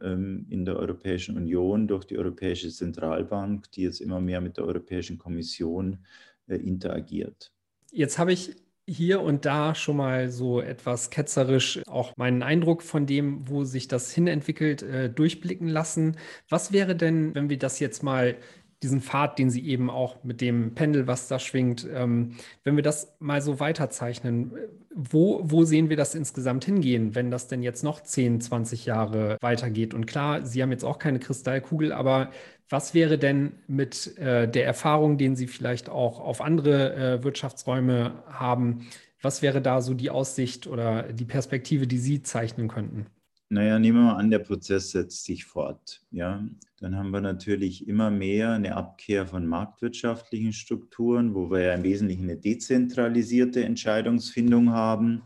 in der Europäischen Union durch die Europäische Zentralbank, die jetzt immer mehr mit der Europäischen Kommission äh, interagiert. Jetzt habe ich hier und da schon mal so etwas ketzerisch auch meinen Eindruck von dem, wo sich das hinentwickelt, äh, durchblicken lassen. Was wäre denn, wenn wir das jetzt mal diesen Pfad, den Sie eben auch mit dem Pendel, was da schwingt, ähm, wenn wir das mal so weiterzeichnen, wo, wo sehen wir das insgesamt hingehen, wenn das denn jetzt noch 10, 20 Jahre weitergeht? Und klar, Sie haben jetzt auch keine Kristallkugel, aber was wäre denn mit äh, der Erfahrung, den Sie vielleicht auch auf andere äh, Wirtschaftsräume haben, was wäre da so die Aussicht oder die Perspektive, die Sie zeichnen könnten? Naja, nehmen wir mal an, der Prozess setzt sich fort. Ja? Dann haben wir natürlich immer mehr eine Abkehr von marktwirtschaftlichen Strukturen, wo wir ja im Wesentlichen eine dezentralisierte Entscheidungsfindung haben,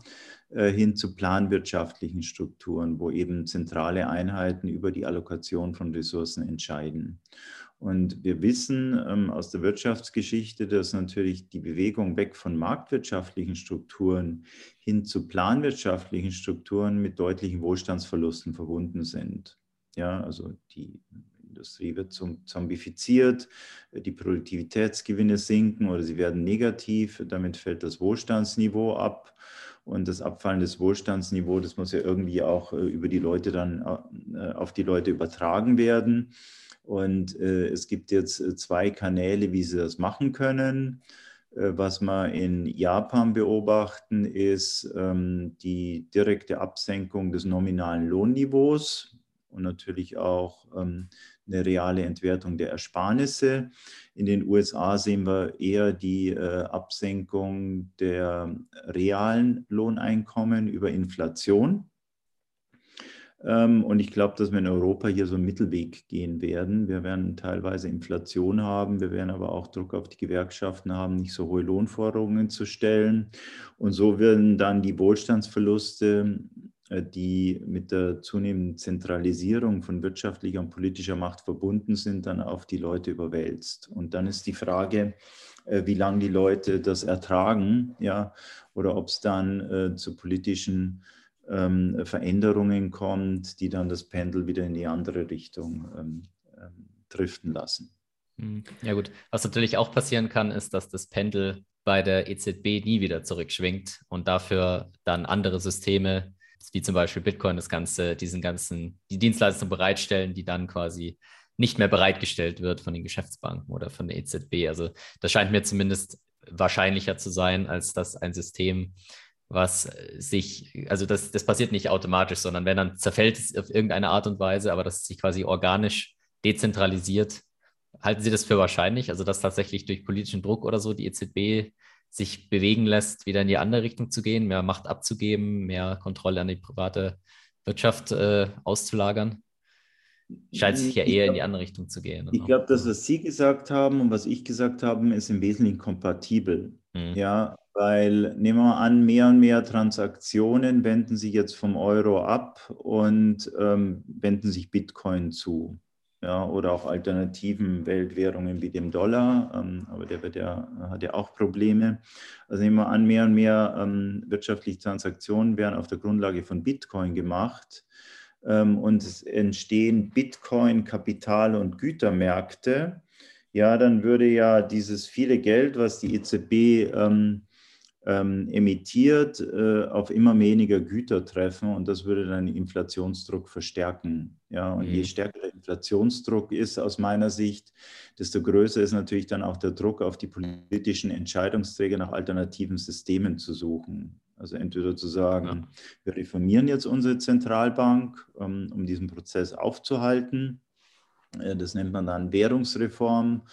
äh, hin zu planwirtschaftlichen Strukturen, wo eben zentrale Einheiten über die Allokation von Ressourcen entscheiden. Und wir wissen ähm, aus der Wirtschaftsgeschichte, dass natürlich die Bewegung weg von marktwirtschaftlichen Strukturen hin zu planwirtschaftlichen Strukturen mit deutlichen Wohlstandsverlusten verbunden sind. Ja, also die Industrie wird zombifiziert, die Produktivitätsgewinne sinken oder sie werden negativ, damit fällt das Wohlstandsniveau ab. Und das Abfallen des Wohlstandsniveaus, das muss ja irgendwie auch äh, über die Leute dann äh, auf die Leute übertragen werden. Und äh, es gibt jetzt äh, zwei Kanäle, wie sie das machen können. Äh, was wir in Japan beobachten, ist ähm, die direkte Absenkung des nominalen Lohnniveaus und natürlich auch ähm, eine reale Entwertung der Ersparnisse. In den USA sehen wir eher die äh, Absenkung der realen Lohneinkommen über Inflation. Ähm, und ich glaube, dass wir in Europa hier so einen Mittelweg gehen werden. Wir werden teilweise Inflation haben, wir werden aber auch Druck auf die Gewerkschaften haben, nicht so hohe Lohnforderungen zu stellen. Und so werden dann die Wohlstandsverluste die mit der zunehmenden Zentralisierung von wirtschaftlicher und politischer Macht verbunden sind, dann auf die Leute überwälzt. Und dann ist die Frage, äh, wie lange die Leute das ertragen, ja, oder ob es dann äh, zu politischen ähm, Veränderungen kommt, die dann das Pendel wieder in die andere Richtung ähm, ähm, driften lassen. Hm, ja gut, was natürlich auch passieren kann, ist, dass das Pendel bei der EZB nie wieder zurückschwingt und dafür dann andere Systeme, wie zum Beispiel Bitcoin, das Ganze, diesen ganzen, die Dienstleistung bereitstellen, die dann quasi nicht mehr bereitgestellt wird von den Geschäftsbanken oder von der EZB. Also das scheint mir zumindest wahrscheinlicher zu sein, als dass ein System, was sich, also das, das passiert nicht automatisch, sondern wenn dann zerfällt es auf irgendeine Art und Weise, aber dass es sich quasi organisch dezentralisiert. Halten Sie das für wahrscheinlich, also dass tatsächlich durch politischen Druck oder so die EZB sich bewegen lässt, wieder in die andere Richtung zu gehen, mehr Macht abzugeben, mehr Kontrolle an die private Wirtschaft äh, auszulagern? Scheint sich ja eher in die andere Richtung zu gehen. Ich glaube, das, was Sie gesagt haben und was ich gesagt habe, ist im Wesentlichen kompatibel. Mhm. Ja, weil nehmen wir an, mehr und mehr Transaktionen wenden sich jetzt vom Euro ab und ähm, wenden sich Bitcoin zu ja, oder auch alternativen Weltwährungen wie dem Dollar, ähm, aber der wird ja, hat ja auch Probleme. Also nehmen wir an, mehr und mehr ähm, wirtschaftliche Transaktionen werden auf der Grundlage von Bitcoin gemacht ähm, und es entstehen Bitcoin, Kapital- und Gütermärkte. Ja, dann würde ja dieses viele Geld, was die EZB ähm, emittiert, äh, auf immer weniger Güter treffen und das würde dann den Inflationsdruck verstärken. Ja, und mhm. je stärker der Inflationsdruck ist aus meiner Sicht, desto größer ist natürlich dann auch der Druck auf die politischen Entscheidungsträger nach alternativen Systemen zu suchen. Also entweder zu sagen, ja. wir reformieren jetzt unsere Zentralbank, ähm, um diesen Prozess aufzuhalten. Äh, das nennt man dann Währungsreform äh,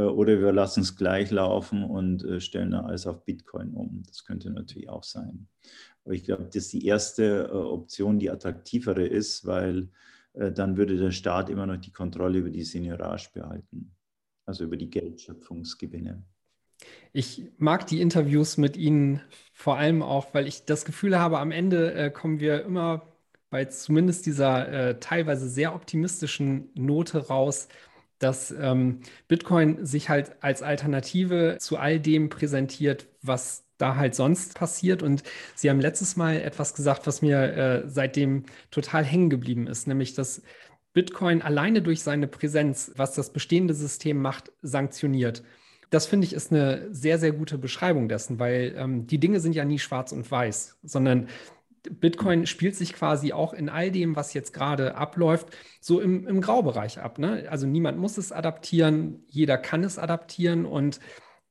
oder wir lassen es gleich laufen und äh, stellen alles auf Bitcoin um. Das könnte natürlich auch sein. Aber ich glaube, das ist die erste äh, Option, die attraktivere ist, weil dann würde der Staat immer noch die Kontrolle über die Seniorage behalten, also über die Geldschöpfungsgewinne. Ich mag die Interviews mit Ihnen vor allem auch, weil ich das Gefühl habe, am Ende äh, kommen wir immer bei zumindest dieser äh, teilweise sehr optimistischen Note raus, dass ähm, Bitcoin sich halt als Alternative zu all dem präsentiert, was da halt sonst passiert. Und Sie haben letztes Mal etwas gesagt, was mir äh, seitdem total hängen geblieben ist, nämlich dass Bitcoin alleine durch seine Präsenz, was das bestehende System macht, sanktioniert. Das finde ich ist eine sehr, sehr gute Beschreibung dessen, weil ähm, die Dinge sind ja nie schwarz und weiß, sondern Bitcoin spielt sich quasi auch in all dem, was jetzt gerade abläuft, so im, im Graubereich ab. Ne? Also niemand muss es adaptieren, jeder kann es adaptieren und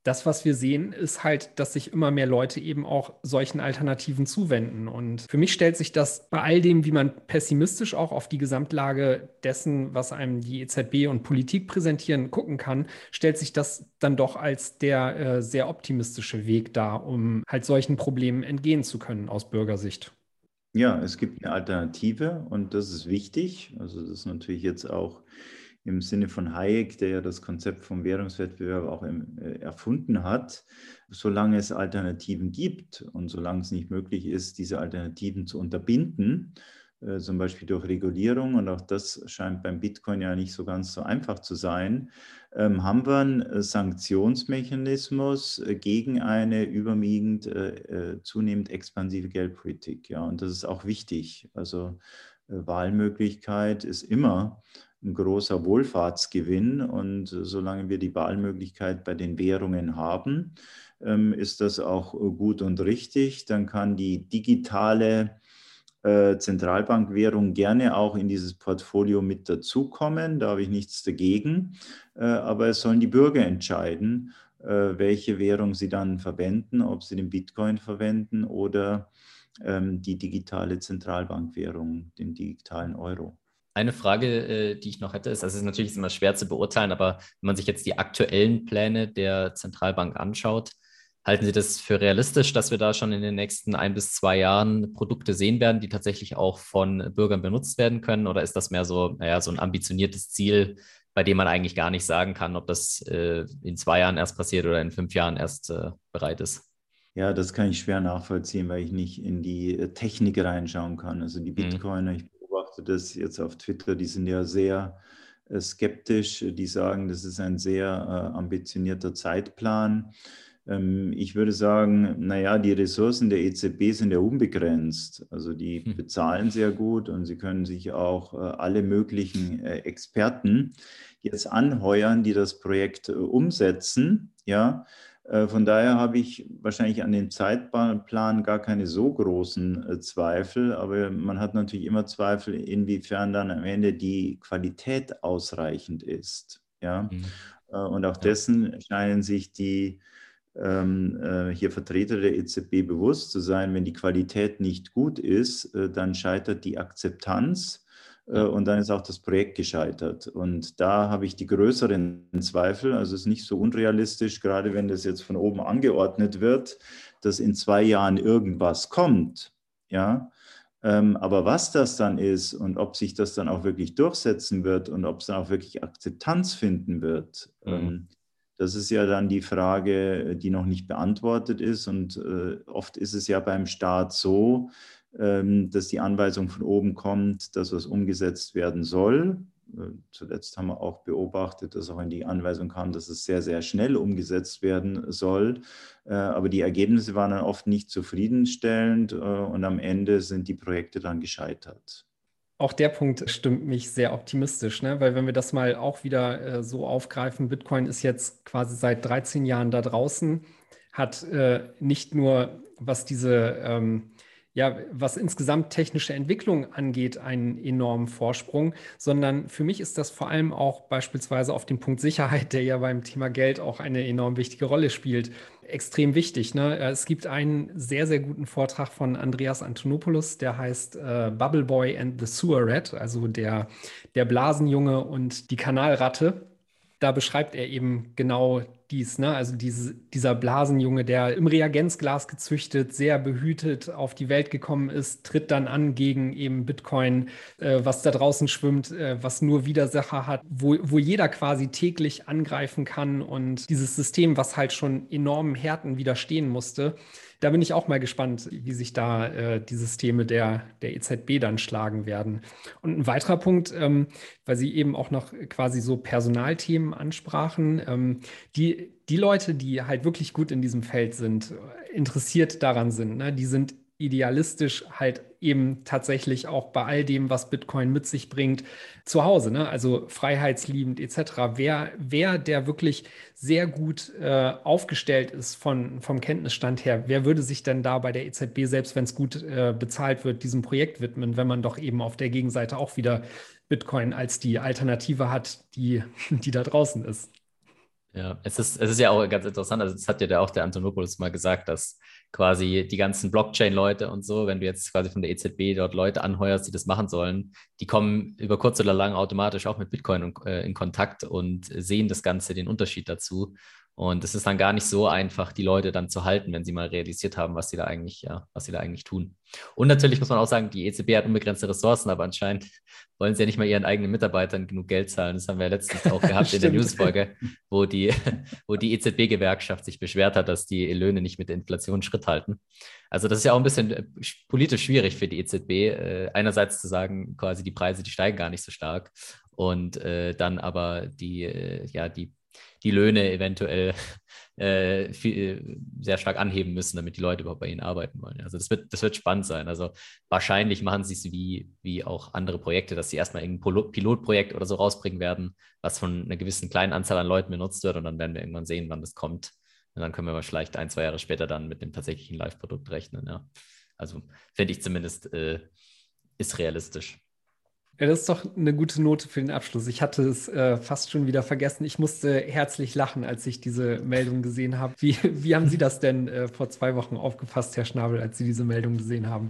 das, was wir sehen, ist halt, dass sich immer mehr Leute eben auch solchen Alternativen zuwenden. Und für mich stellt sich das bei all dem, wie man pessimistisch auch auf die Gesamtlage dessen, was einem die EZB und Politik präsentieren, gucken kann, stellt sich das dann doch als der äh, sehr optimistische Weg dar, um halt solchen Problemen entgehen zu können aus Bürgersicht. Ja, es gibt eine Alternative und das ist wichtig. Also das ist natürlich jetzt auch im Sinne von Hayek, der ja das Konzept vom Währungswettbewerb auch im, äh, erfunden hat. Solange es Alternativen gibt und solange es nicht möglich ist, diese Alternativen zu unterbinden, äh, zum Beispiel durch Regulierung, und auch das scheint beim Bitcoin ja nicht so ganz so einfach zu sein, haben wir einen äh, Sanktionsmechanismus äh, gegen eine überwiegend zunehmend expansive Geldpolitik. Ja, und das ist auch wichtig. Also Wahlmöglichkeit ist immer ein großer Wohlfahrtsgewinn. Und solange wir die Wahlmöglichkeit bei den Währungen haben, ähm, ist das auch gut und richtig. Dann kann die digitale äh, Zentralbankwährung gerne auch in dieses Portfolio mit dazukommen. Da habe ich nichts dagegen. Äh, aber es sollen die Bürger entscheiden, äh, welche Währung sie dann verwenden, ob sie den Bitcoin verwenden oder ähm, die digitale Zentralbankwährung, den digitalen Euro. Eine Frage, die ich noch hätte, ist, also es ist natürlich immer schwer zu beurteilen, aber wenn man sich jetzt die aktuellen Pläne der Zentralbank anschaut, Halten Sie das für realistisch, dass wir da schon in den nächsten ein bis zwei Jahren Produkte sehen werden, die tatsächlich auch von Bürgern benutzt werden können? Oder ist das mehr so, naja, so ein ambitioniertes Ziel, bei dem man eigentlich gar nicht sagen kann, ob das äh, in zwei Jahren erst passiert oder in fünf Jahren erst äh, bereit ist? Ja, das kann ich schwer nachvollziehen, weil ich nicht in die äh, Technik reinschauen kann. Also die mhm. Bitcoiner, ich beobachte das jetzt auf Twitter, die sind ja sehr äh, skeptisch. Die sagen, das ist ein sehr äh, ambitionierter Zeitplan. Ähm, ich würde sagen, naja, die Ressourcen der EZB sind ja unbegrenzt. Also die hm. bezahlen sehr gut und sie können sich auch alle möglichen Experten jetzt anheuern, die das Projekt umsetzen. Ja, äh, von daher habe ich wahrscheinlich an dem Zeitplan gar keine so großen äh, Zweifel, aber man hat natürlich immer Zweifel, inwiefern dann am Ende die Qualität ausreichend ist. Ja? Äh, und auch dessen scheinen sich die hier Vertreter der EZB bewusst zu sein, wenn die Qualität nicht gut ist, dann scheitert die Akzeptanz äh, und dann ist auch das Projekt gescheitert. Und da habe ich die größeren Zweifel. Also es ist nicht so unrealistisch, gerade wenn das jetzt von oben angeordnet wird, dass in zwei Jahren irgendwas kommt. Ja, ähm, aber was das dann ist und ob sich das dann auch wirklich durchsetzen wird und ob es dann auch wirklich Akzeptanz finden wird, mhm. Das ist ja dann die Frage, die noch nicht beantwortet ist. Und äh, oft ist es ja beim Staat so, ähm, dass die Anweisung von oben kommt, dass was umgesetzt werden soll. Äh, zuletzt haben wir auch beobachtet, dass auch in die Anweisung kam, dass es sehr, sehr schnell umgesetzt werden soll. Äh, aber die Ergebnisse waren dann oft nicht zufriedenstellend äh, und am Ende sind die Projekte dann gescheitert. Auch der Punkt stimmt mich sehr optimistisch, ne? weil wenn wir das mal auch wieder äh, so aufgreifen, Bitcoin ist jetzt quasi seit 13 Jahren da draußen, hat äh, nicht nur was diese ähm, ja, was insgesamt technische Entwicklung angeht, einen enormen Vorsprung, sondern für mich ist das vor allem auch beispielsweise auf dem Punkt Sicherheit, der ja beim Thema Geld auch eine enorm wichtige Rolle spielt, extrem wichtig. Ne? Es gibt einen sehr, sehr guten Vortrag von Andreas Antonopoulos, der heißt äh, Bubble Boy and the Sewer Rat, also der, der Blasenjunge und die Kanalratte da beschreibt er eben genau dies, ne? also diese, dieser Blasenjunge, der im Reagenzglas gezüchtet, sehr behütet auf die Welt gekommen ist, tritt dann an gegen eben Bitcoin, äh, was da draußen schwimmt, äh, was nur Widersacher hat, wo, wo jeder quasi täglich angreifen kann und dieses System, was halt schon enormen Härten widerstehen musste, da bin ich auch mal gespannt, wie sich da äh, die Systeme der, der EZB dann schlagen werden. Und ein weiterer Punkt, ähm, weil Sie eben auch noch quasi so Personalthemen ansprachen, ähm, die, die Leute, die halt wirklich gut in diesem Feld sind, interessiert daran sind, ne, die sind idealistisch halt eben tatsächlich auch bei all dem, was Bitcoin mit sich bringt, zu Hause. Ne? Also freiheitsliebend etc. Wer, wer der wirklich sehr gut äh, aufgestellt ist von, vom Kenntnisstand her, wer würde sich denn da bei der EZB, selbst wenn es gut äh, bezahlt wird, diesem Projekt widmen, wenn man doch eben auf der Gegenseite auch wieder Bitcoin als die Alternative hat, die, die da draußen ist? Ja, es ist, es ist ja auch ganz interessant, also das hat ja auch der Antonopoulos mal gesagt, dass quasi die ganzen Blockchain-Leute und so, wenn du jetzt quasi von der EZB dort Leute anheuerst, die das machen sollen, die kommen über kurz oder lang automatisch auch mit Bitcoin in, äh, in Kontakt und sehen das Ganze, den Unterschied dazu. Und es ist dann gar nicht so einfach, die Leute dann zu halten, wenn sie mal realisiert haben, was sie da eigentlich, ja, was sie da eigentlich tun. Und natürlich muss man auch sagen, die EZB hat unbegrenzte Ressourcen, aber anscheinend wollen sie ja nicht mal ihren eigenen Mitarbeitern genug Geld zahlen. Das haben wir ja letztens auch gehabt in der Newsfolge, wo die, wo die EZB-Gewerkschaft sich beschwert hat, dass die Löhne nicht mit der Inflation Schritt halten. Also das ist ja auch ein bisschen äh, politisch schwierig für die EZB, äh, einerseits zu sagen, quasi die Preise, die steigen gar nicht so stark und äh, dann aber die, äh, ja, die die Löhne eventuell äh, viel, sehr stark anheben müssen, damit die Leute überhaupt bei ihnen arbeiten wollen. Also das wird, das wird spannend sein. Also wahrscheinlich machen sie es wie, wie auch andere Projekte, dass sie erstmal irgendein Pilotprojekt oder so rausbringen werden, was von einer gewissen kleinen Anzahl an Leuten benutzt wird und dann werden wir irgendwann sehen, wann das kommt. Und dann können wir vielleicht ein, zwei Jahre später dann mit dem tatsächlichen Live-Produkt rechnen. Ja. Also finde ich zumindest äh, ist realistisch. Ja, das ist doch eine gute Note für den Abschluss. Ich hatte es äh, fast schon wieder vergessen. Ich musste herzlich lachen, als ich diese Meldung gesehen habe. Wie, wie haben Sie das denn äh, vor zwei Wochen aufgefasst, Herr Schnabel, als Sie diese Meldung gesehen haben?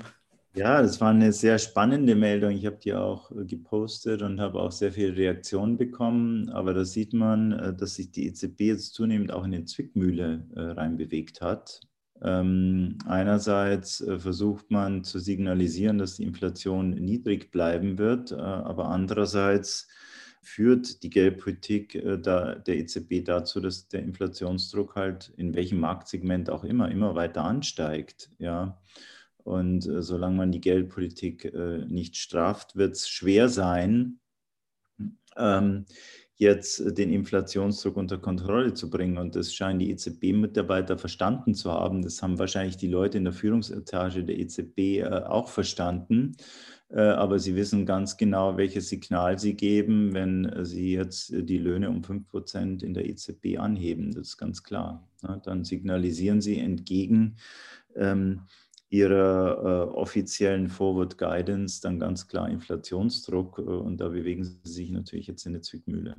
Ja, das war eine sehr spannende Meldung. Ich habe die auch äh, gepostet und habe auch sehr viele Reaktionen bekommen. Aber da sieht man, äh, dass sich die EZB jetzt zunehmend auch in eine Zwickmühle äh, reinbewegt hat. Ähm, einerseits äh, versucht man zu signalisieren, dass die Inflation niedrig bleiben wird, äh, aber andererseits führt die Geldpolitik äh, der, der EZB dazu, dass der Inflationsdruck halt in welchem Marktsegment auch immer immer weiter ansteigt. Ja. Und äh, solange man die Geldpolitik äh, nicht straft, wird es schwer sein, ähm, jetzt den Inflationsdruck unter Kontrolle zu bringen. Und das scheinen die EZB-Mitarbeiter verstanden zu haben. Das haben wahrscheinlich die Leute in der Führungsetage der EZB äh, auch verstanden. Äh, aber sie wissen ganz genau, welches Signal sie geben, wenn sie jetzt die Löhne um 5 Prozent in der EZB anheben. Das ist ganz klar. Dann signalisieren sie entgegen ähm, ihrer äh, offiziellen Forward Guidance dann ganz klar Inflationsdruck äh, und da bewegen sie sich natürlich jetzt in eine Zwickmühle.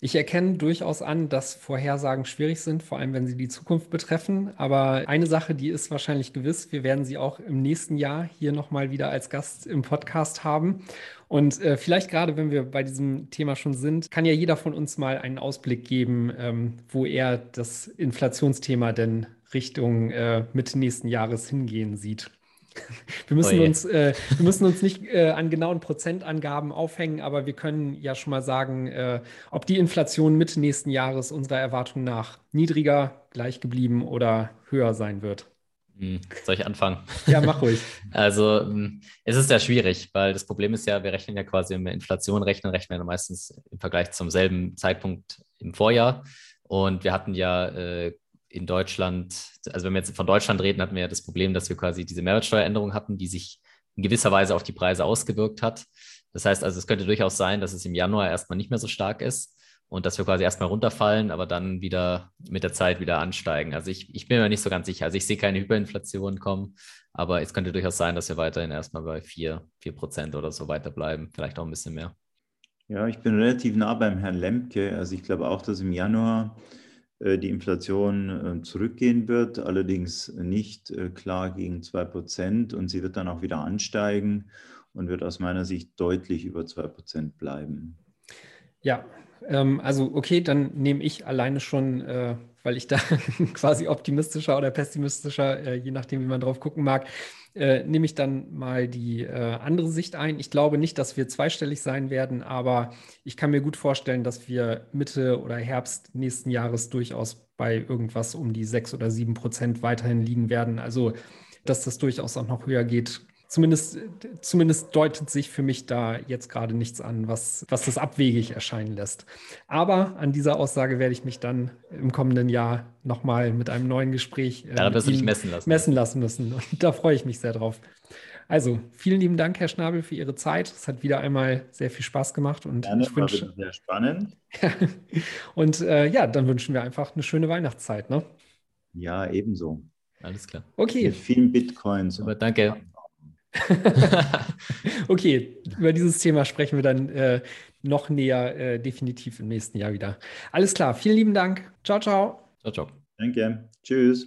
Ich erkenne durchaus an, dass Vorhersagen schwierig sind, vor allem wenn sie die Zukunft betreffen. Aber eine Sache, die ist wahrscheinlich gewiss, wir werden sie auch im nächsten Jahr hier nochmal wieder als Gast im Podcast haben. Und äh, vielleicht gerade, wenn wir bei diesem Thema schon sind, kann ja jeder von uns mal einen Ausblick geben, ähm, wo er das Inflationsthema denn Richtung äh, Mitte nächsten Jahres hingehen sieht. Wir müssen, oh uns, äh, wir müssen uns nicht äh, an genauen Prozentangaben aufhängen, aber wir können ja schon mal sagen, äh, ob die Inflation Mitte nächsten Jahres unserer Erwartung nach niedriger, gleich geblieben oder höher sein wird. Hm, soll ich anfangen? Ja, mach ruhig. Also hm, es ist sehr schwierig, weil das Problem ist ja, wir rechnen ja quasi, wenn wir Inflation rechnen, rechnen wir meistens im Vergleich zum selben Zeitpunkt im Vorjahr. Und wir hatten ja äh, in Deutschland, also wenn wir jetzt von Deutschland reden, hatten wir ja das Problem, dass wir quasi diese Mehrwertsteueränderung hatten, die sich in gewisser Weise auf die Preise ausgewirkt hat. Das heißt also, es könnte durchaus sein, dass es im Januar erstmal nicht mehr so stark ist und dass wir quasi erstmal runterfallen, aber dann wieder mit der Zeit wieder ansteigen. Also ich, ich bin mir nicht so ganz sicher. Also ich sehe keine Hyperinflation kommen, aber es könnte durchaus sein, dass wir weiterhin erstmal bei 4, 4 Prozent oder so weiterbleiben, vielleicht auch ein bisschen mehr. Ja, ich bin relativ nah beim Herrn Lemke. Also ich glaube auch, dass im Januar die Inflation äh, zurückgehen wird, allerdings nicht äh, klar gegen 2 Prozent und sie wird dann auch wieder ansteigen und wird aus meiner Sicht deutlich über 2 Prozent bleiben. Ja, ähm, also okay, dann nehme ich alleine schon, weil ich da quasi optimistischer oder pessimistischer, je nachdem, wie man drauf gucken mag, äh, nehme ich dann mal die äh, andere Sicht ein. Ich glaube nicht, dass wir zweistellig sein werden, aber ich kann mir gut vorstellen, dass wir Mitte oder Herbst nächsten Jahres durchaus bei irgendwas um die sechs oder sieben Prozent weiterhin liegen werden. Also, dass das durchaus auch noch höher geht, zumindest, zumindest deutet sich für mich da jetzt gerade nichts an, was, was das abwegig erscheinen lässt. Aber an dieser Aussage werde ich mich dann im kommenden Jahr nochmal mit einem neuen Gespräch äh, dich messen lassen. messen lassen müssen. Und da freue ich mich sehr drauf. Also, vielen lieben Dank, Herr Schnabel, für Ihre Zeit. Es hat wieder einmal sehr viel Spaß gemacht und Gerne, ich wünsche sehr spannend. und äh, ja, dann wünschen wir einfach eine schöne Weihnachtszeit. Ne? Ja, ebenso. Alles klar. Okay. Mit vielen Bitcoins. Super, danke. okay, über dieses Thema sprechen wir dann äh, noch näher, äh, definitiv im nächsten Jahr wieder. Alles klar, vielen lieben Dank. Ciao, ciao. Ciao, ciao. Danke. Tschüss.